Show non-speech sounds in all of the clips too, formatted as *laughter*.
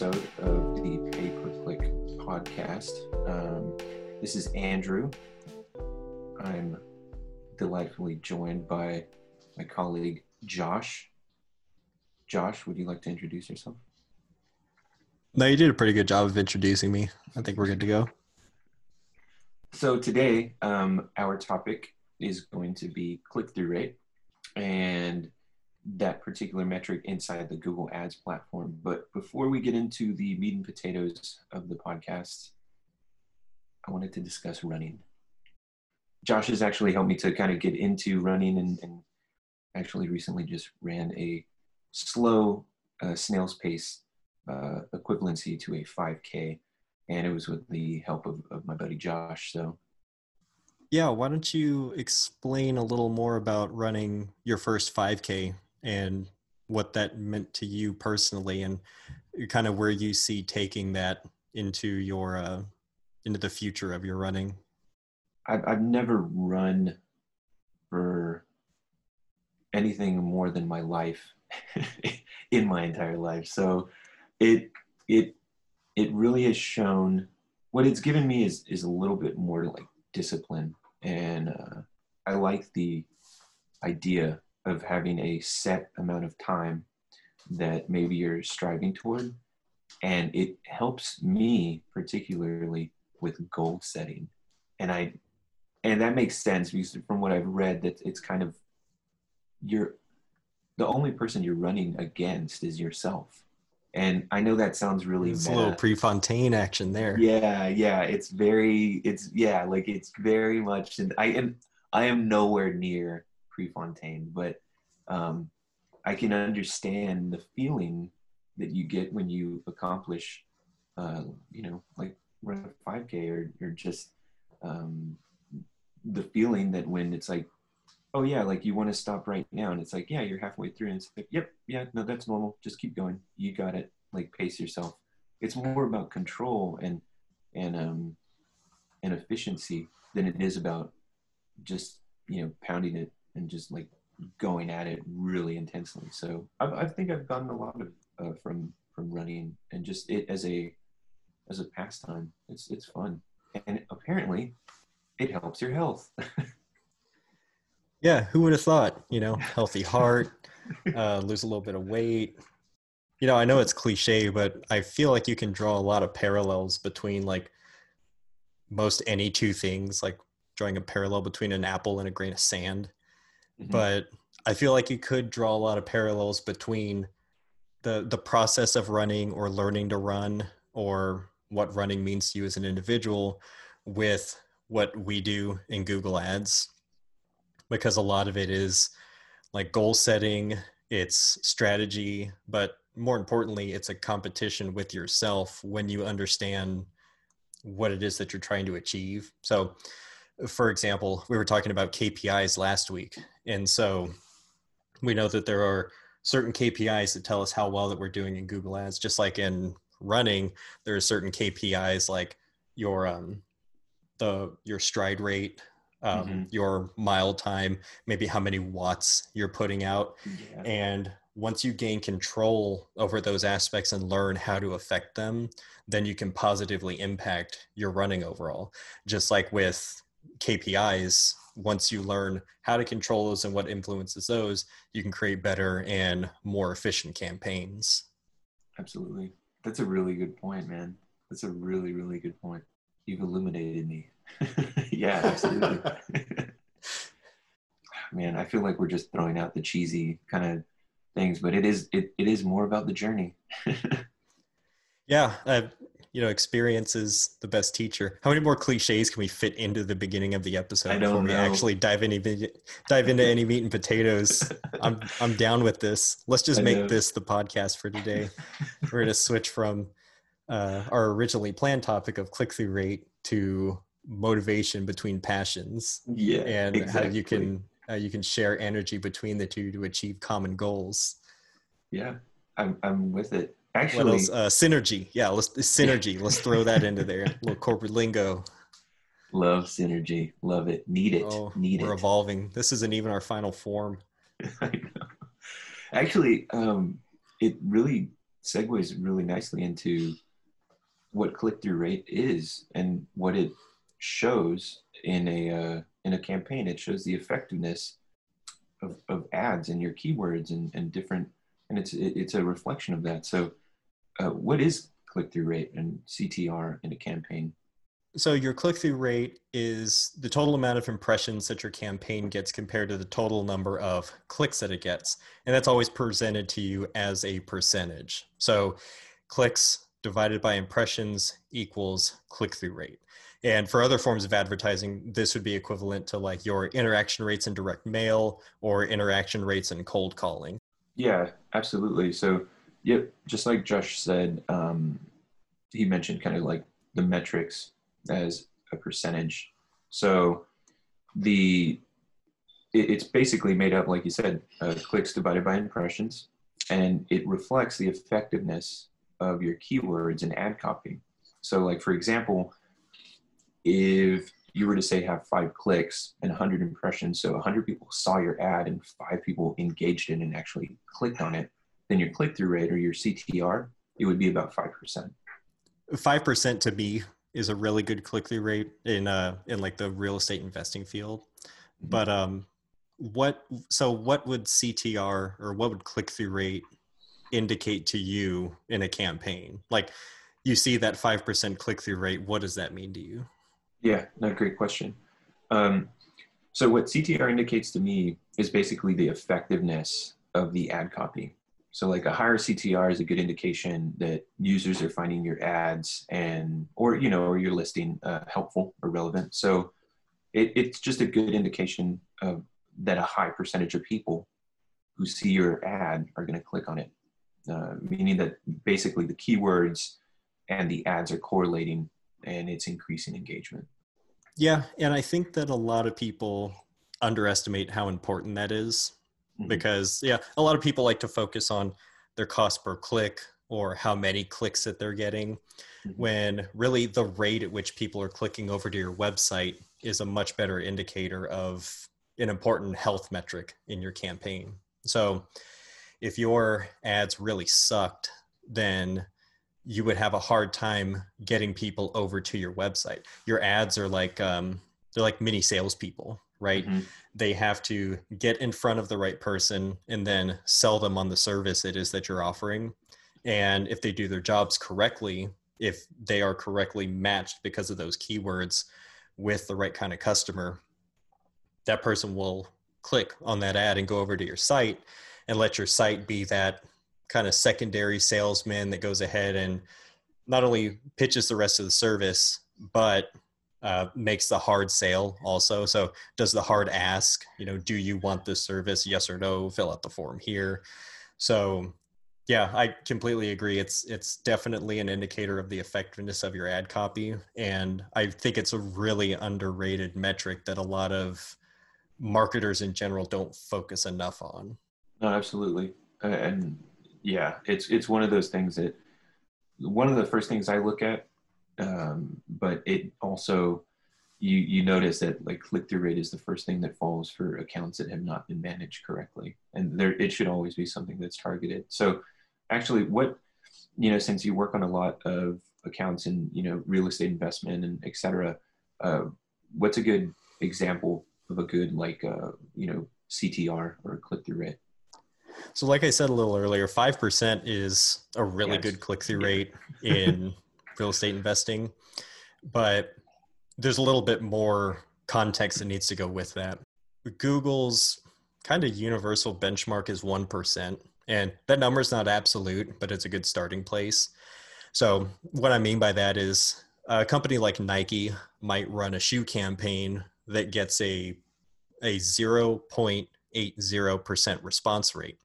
episode of the Pay Per Click podcast. Um, this is Andrew. I'm delightfully joined by my colleague Josh. Josh, would you like to introduce yourself? No, you did a pretty good job of introducing me. I think we're good to go. So today, um, our topic is going to be click-through rate, and that particular metric inside the Google Ads platform. But before we get into the meat and potatoes of the podcast, I wanted to discuss running. Josh has actually helped me to kind of get into running and, and actually recently just ran a slow uh, snail's pace uh, equivalency to a 5K. And it was with the help of, of my buddy Josh. So yeah, why don't you explain a little more about running your first 5K and what that meant to you personally and kind of where you see taking that into your uh, into the future of your running? I've, I've never run for anything more than my life *laughs* in my entire life. So it it it really has shown what it's given me is is a little bit more like discipline. And uh, i like the idea of having a set amount of time that maybe you're striving toward. And it helps me particularly with goal setting. And I and that makes sense because from what I've read that it's kind of you're the only person you're running against is yourself. And I know that sounds really it's a little Prefontaine action there. Yeah, yeah. It's very it's yeah, like it's very much and I am I am nowhere near Prefontaine, but um, I can understand the feeling that you get when you accomplish, uh, you know, like run a 5K or, or just um, the feeling that when it's like, oh yeah, like you want to stop right now, and it's like, yeah, you're halfway through, and it's like, yep, yeah, no, that's normal. Just keep going. You got it. Like pace yourself. It's more about control and and um and efficiency than it is about just you know pounding it and just like going at it really intensely. So I, I think I've gotten a lot of uh, from from running and just it as a as a pastime. It's it's fun and apparently it helps your health. yeah, who would have thought? You know, healthy heart, uh, lose a little bit of weight. You know, I know it's cliche, but I feel like you can draw a lot of parallels between like most any two things, like drawing a parallel between an apple and a grain of sand mm-hmm. but I feel like you could draw a lot of parallels between the the process of running or learning to run or what running means to you as an individual with what we do in Google Ads because a lot of it is like goal setting, it's strategy, but more importantly, it's a competition with yourself when you understand what it is that you're trying to achieve. So, for example, we were talking about KPIs last week. And so we know that there are certain KPIs that tell us how well that we're doing in Google Ads, just like in running, there are certain KPIs like your um the your stride rate, um, mm-hmm. your mile time, maybe how many watts you're putting out. Yeah. And once you gain control over those aspects and learn how to affect them, then you can positively impact your running overall. Just like with KPIs, once you learn how to control those and what influences those, you can create better and more efficient campaigns. Absolutely. That's a really good point, man. That's a really, really good point. You've illuminated me. *laughs* yeah, absolutely. *laughs* man, I feel like we're just throwing out the cheesy kind of things, but it is it, it is more about the journey. *laughs* yeah, I've you know, experience is the best teacher. How many more cliches can we fit into the beginning of the episode before we actually dive into dive into any meat and potatoes? I'm I'm down with this. Let's just make this the podcast for today. We're gonna switch from uh, our originally planned topic of click through rate to motivation between passions. Yeah, and exactly. how you can uh, you can share energy between the two to achieve common goals. Yeah, I'm I'm with it. Actually, what else? Uh, synergy. Yeah, let's synergy. let's throw that into there. A *laughs* little corporate lingo. Love synergy. Love it. Need it. Oh, Need we're it. evolving. This isn't even our final form. *laughs* Actually, um, it really segues really nicely into what click-through rate is and what it shows in a uh, in a campaign. It shows the effectiveness of, of ads and your keywords and, and different, and it's it, it's a reflection of that. So, uh, what is click-through rate and CTR in a campaign? So your click-through rate is the total amount of impressions that your campaign gets compared to the total number of clicks that it gets, and that's always presented to you as a percentage. So, clicks divided by impressions equals click-through rate. And for other forms of advertising, this would be equivalent to like your interaction rates in direct mail or interaction rates in cold calling. Yeah, absolutely. So, yep, just like Josh said, um, he mentioned kind of like the metrics as a percentage. So, the it, it's basically made up, like you said, uh, clicks divided by impressions, and it reflects the effectiveness of your keywords and ad copy. So, like for example, if you were to say have five clicks and 100 impressions, so 100 people saw your ad and five people engaged in and actually clicked on it, then your click through rate or your CTR, it would be about 5%. 5% to me is a really good click through rate in uh in like the real estate investing field. Mm-hmm. But um what so what would CTR or what would click through rate indicate to you in a campaign? Like you see that 5% click through rate, what does that mean to you? Yeah, no, great question. Um, so what CTR indicates to me is basically the effectiveness of the ad copy. So like a higher CTR is a good indication that users are finding your ads and, or, you know, or your listing uh, helpful or relevant. So it, it's just a good indication of that a high percentage of people who see your ad are going to click on it. Uh, meaning that basically the keywords and the ads are correlating and it's increasing engagement. Yeah, and I think that a lot of people underestimate how important that is mm-hmm. because yeah, a lot of people like to focus on their cost per click or how many clicks that they're getting mm-hmm. when really the rate at which people are clicking over to your website is a much better indicator of an important health metric in your campaign. So if your ads really sucked, then you would have a hard time getting people over to your website. Your ads are like um, they're like mini salespeople, right? Mm-hmm. They have to get in front of the right person and then sell them on the service it is that you're offering. And if they do their jobs correctly, if they are correctly matched because of those keywords with the right kind of customer, that person will click on that ad and go over to your site and let your site be that kind of secondary salesman that goes ahead and not only pitches the rest of the service, but uh, makes the hard sale also. So does the hard ask, you know, do you want this service? Yes or no, fill out the form here. So yeah, I completely agree. It's it's definitely an indicator of the effectiveness of your ad copy. And I think it's a really underrated metric that a lot of marketers in general don't focus enough on. No, absolutely. And yeah, it's it's one of those things that one of the first things I look at, um, but it also you you notice that like click through rate is the first thing that falls for accounts that have not been managed correctly, and there it should always be something that's targeted. So, actually, what you know, since you work on a lot of accounts in you know real estate investment and etc., uh, what's a good example of a good like uh, you know CTR or click through rate? So, like I said a little earlier, 5% is a really yes. good click through rate in real estate investing. But there's a little bit more context that needs to go with that. Google's kind of universal benchmark is 1%. And that number is not absolute, but it's a good starting place. So, what I mean by that is a company like Nike might run a shoe campaign that gets a, a 0.80% response rate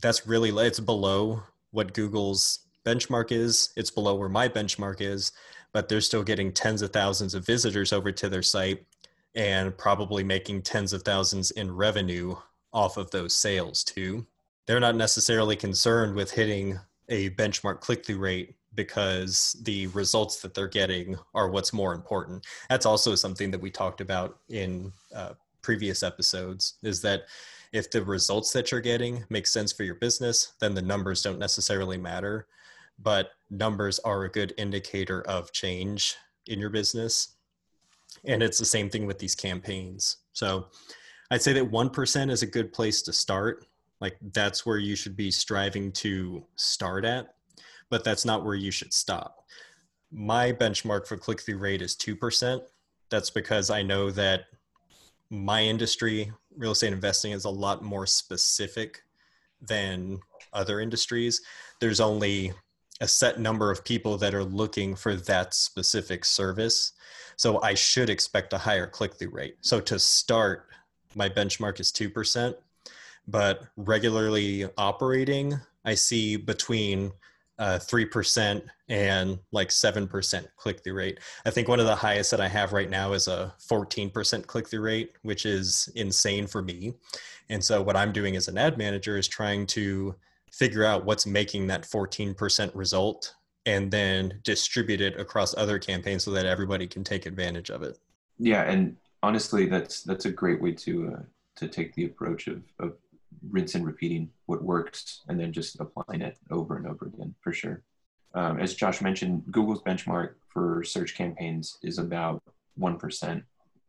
that's really it's below what Google's benchmark is. It's below where my benchmark is, but they're still getting tens of thousands of visitors over to their site and probably making tens of thousands in revenue off of those sales too. They're not necessarily concerned with hitting a benchmark click through rate because the results that they're getting are what's more important. That's also something that we talked about in uh, previous episodes is that if the results that you're getting make sense for your business, then the numbers don't necessarily matter. But numbers are a good indicator of change in your business. And it's the same thing with these campaigns. So I'd say that 1% is a good place to start. Like that's where you should be striving to start at, but that's not where you should stop. My benchmark for click through rate is 2%. That's because I know that my industry, real estate investing, is a lot more specific than other industries. There's only a set number of people that are looking for that specific service. So I should expect a higher click through rate. So to start, my benchmark is 2%, but regularly operating, I see between uh, 3% and like 7% click through rate. I think one of the highest that I have right now is a 14% click through rate, which is insane for me. And so, what I'm doing as an ad manager is trying to figure out what's making that 14% result and then distribute it across other campaigns so that everybody can take advantage of it. Yeah. And honestly, that's, that's a great way to, uh, to take the approach of, of rinse and repeating what works and then just applying it over and over again for sure. Um, as Josh mentioned, Google's benchmark for search campaigns is about 1%.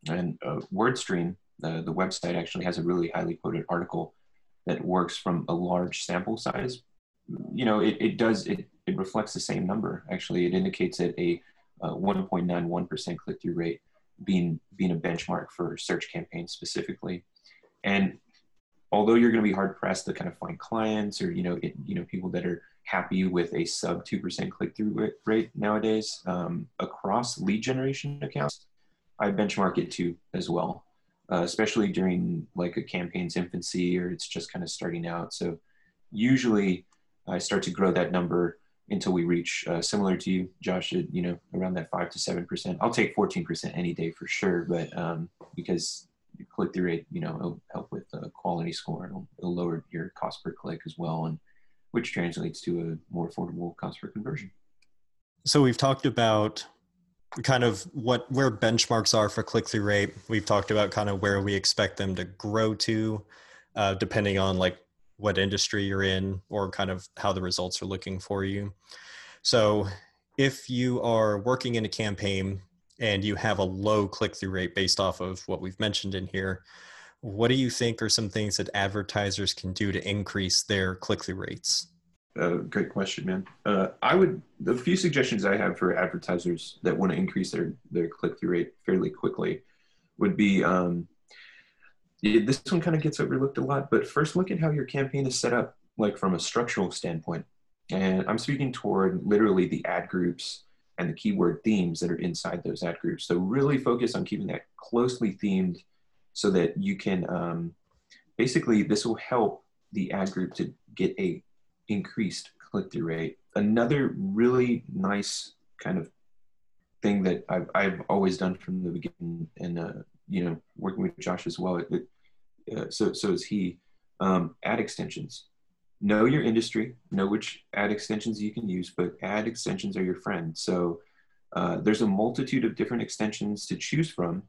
And uh, WordStream, the, the website, actually has a really highly quoted article that works from a large sample size. You know, it, it does, it, it reflects the same number. Actually, it indicates that a uh, 1.91% click through rate being, being a benchmark for search campaigns specifically. And although you're going to be hard pressed to kind of find clients or you know it, you know people that are happy with a sub 2% click-through rate nowadays um, across lead generation accounts i benchmark it too as well uh, especially during like a campaign's infancy or it's just kind of starting out so usually i start to grow that number until we reach uh, similar to you josh you know around that 5 to 7% i'll take 14% any day for sure but um, because click through rate, you know, it'll help with the quality score. It'll, it'll lower your cost per click as well, and which translates to a more affordable cost per conversion. So we've talked about kind of what where benchmarks are for click through rate. We've talked about kind of where we expect them to grow to, uh, depending on like what industry you're in or kind of how the results are looking for you. So if you are working in a campaign and you have a low click through rate based off of what we've mentioned in here, what do you think are some things that advertisers can do to increase their click through rates? Uh, great question, man. Uh, I would the few suggestions I have for advertisers that want to increase their their click through rate fairly quickly would be um, this one kind of gets overlooked a lot, but first look at how your campaign is set up, like from a structural standpoint. And I'm speaking toward literally the ad groups and the keyword themes that are inside those ad groups. So really focus on keeping that closely themed so that you can um, basically this will help the ad group to get a increased click-through rate. Another really nice kind of thing that I've, I've always done from the beginning and uh, you know working with Josh as well. It, uh, so so is he. Um, ad extensions know your industry, know which ad extensions you can use, but ad extensions are your friend. So uh, there's a multitude of different extensions to choose from.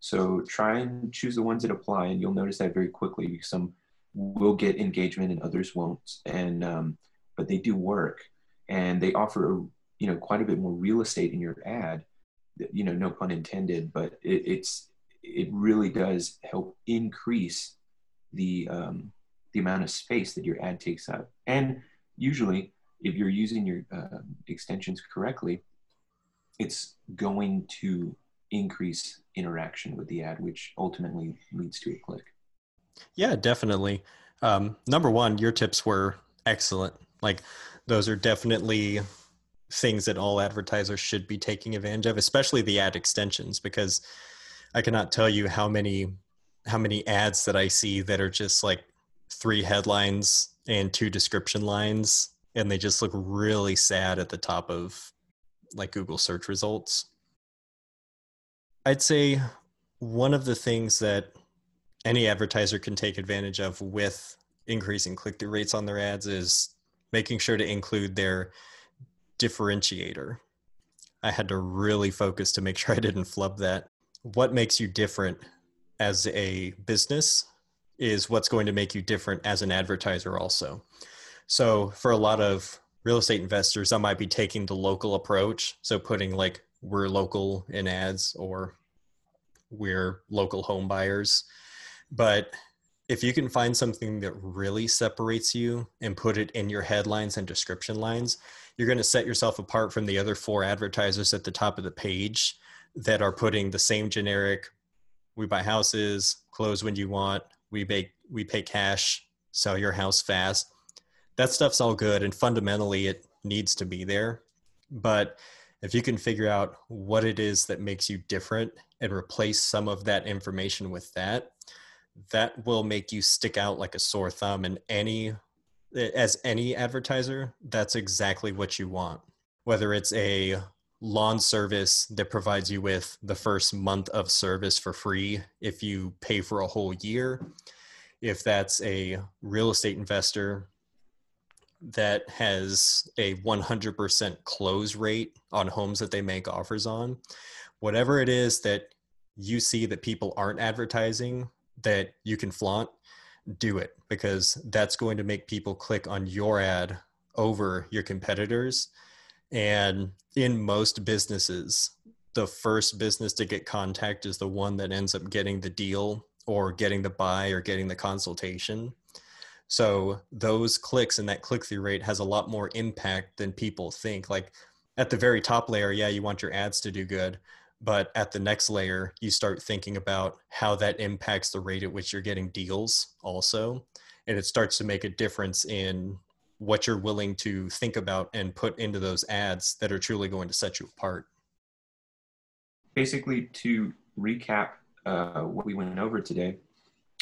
So try and choose the ones that apply, and you'll notice that very quickly some will get engagement and others won't. And um, but they do work, and they offer you know quite a bit more real estate in your ad. You know, no pun intended, but it, it's it really does help increase the um, the amount of space that your ad takes up. And usually, if you're using your uh, extensions correctly, it's going to increase interaction with the ad, which ultimately leads to a click. Yeah, definitely. Um, number one, your tips were excellent. Like, those are definitely things that all advertisers should be taking advantage of, especially the ad extensions, because I cannot tell you how many how many ads that I see that are just like three headlines and two description lines and they just look really sad at the top of like Google search results. I'd say one of the things that any advertiser can take advantage of with increasing click through rates on their ads is making sure to include their differentiator. I had to really focus to make *laughs* sure I didn't flub that. What makes you different as a business is what's going to make you different as an advertiser also so for a lot of real estate investors that might be taking the local approach. So putting like we're local in ads or we're local home buyers. But if you can find something that really separates you and put it in your headlines and description lines, you're going to set yourself apart from the other four advertisers at the top of the page that are putting the same generic we buy houses, close when you want, we pay we pay cash, sell your house fast. That stuff's all good and fundamentally it needs to be there. But if you can figure out what it is that makes you different and replace some of that information with that, that will make you stick out like a sore thumb and any as any advertiser that's exactly what you want. Whether it's a lawn service that provides you with the first month of service for free if you pay for a whole year if that's a real estate investor that has a 100% close rate on homes that they make offers on whatever it is that you see that people aren't advertising that you can flaunt, do it because that's going to make people click on your ad over your competitors. And in most businesses, the first business to get contact is the one that ends up getting the deal or getting the buy or getting the consultation. So those clicks and that click through rate has a lot more impact than people think. Like at the very top layer, yeah, you want your ads to do good, but at the next layer you start thinking about how that impacts the rate at which you're getting deals also and it starts to make a difference in what you're willing to think about and put into those ads that are truly going to set you apart. Basically to recap uh, what we went over today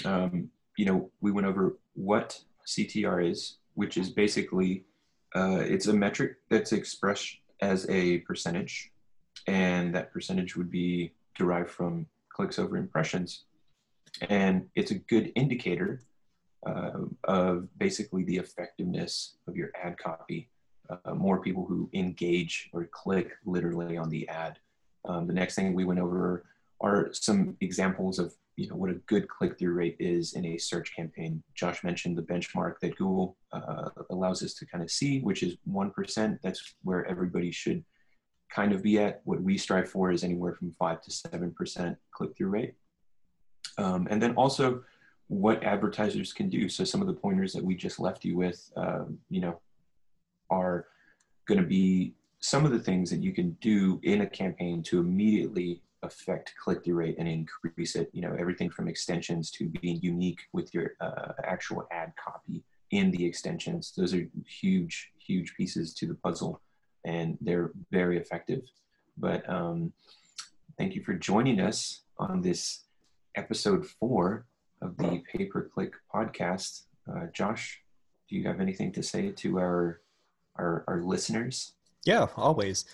um, you know we went over what ctr is which is basically uh, it's a metric that's expressed as a percentage and that percentage would be derived from clicks over impressions. And it's a good indicator uh, of basically the effectiveness of your ad copy. Uh, more people who engage or click literally on the ad. Um, the next thing we went over are some examples of you know what a good click-through rate is in a search campaign. Josh mentioned the benchmark that Google uh, allows us to kind of see, which is one percent. That's where everybody should kind of be at. What we strive for is anywhere from five to seven percent click-through rate. Um, and then also what advertisers can do. So some of the pointers that we just left you with, um, you know, are going to be some of the things that you can do in a campaign to immediately affect click-through rate and increase it. You know, everything from extensions to being unique with your uh, actual ad copy in the extensions. Those are huge, huge pieces to the puzzle and they're very effective. But um, thank you for joining us on this episode four of the Pay Per Click podcast. Uh, Josh, do you have anything to say to our, our, our listeners? Yeah, always.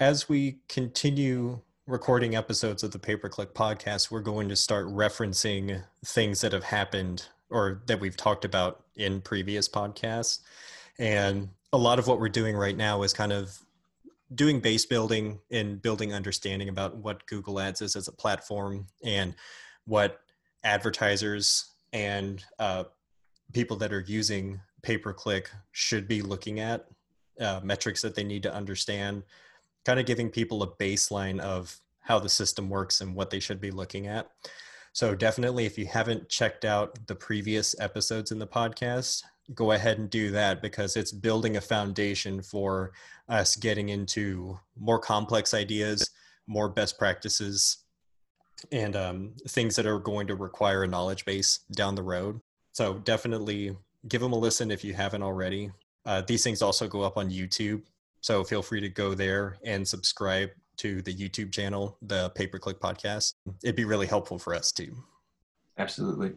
As we continue recording episodes of the Pay Per Click podcast, we're going to start referencing things that have happened or that we've talked about in previous podcasts. And a lot of what we're doing right now is kind of doing base building and building understanding about what Google Ads is as a platform and what advertisers and uh, people that are using pay per click should be looking at, uh, metrics that they need to understand, kind of giving people a baseline of how the system works and what they should be looking at. So, definitely, if you haven't checked out the previous episodes in the podcast, go ahead and do that because it's building a foundation for us getting into more complex ideas, more best practices, and um, things that are going to require a knowledge base down the road. So definitely give them a listen if you haven't already. Uh, these things also go up on YouTube. So feel free to go there and subscribe to the YouTube channel, the Pay Per Click Podcast. It'd be really helpful for us too. Absolutely.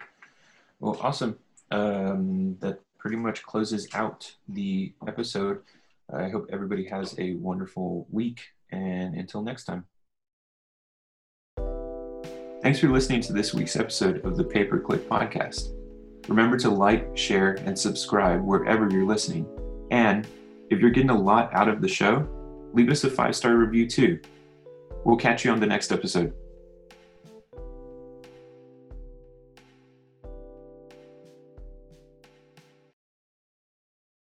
Well, awesome. Um, that pretty much closes out the episode. I hope everybody has a wonderful week, and until next time. Thanks for listening to this week's episode of the Pay Per Click Podcast. Remember to like, share, and subscribe wherever you're listening. And if you're getting a lot out of the show, leave us a five star review too. We'll catch you on the next episode.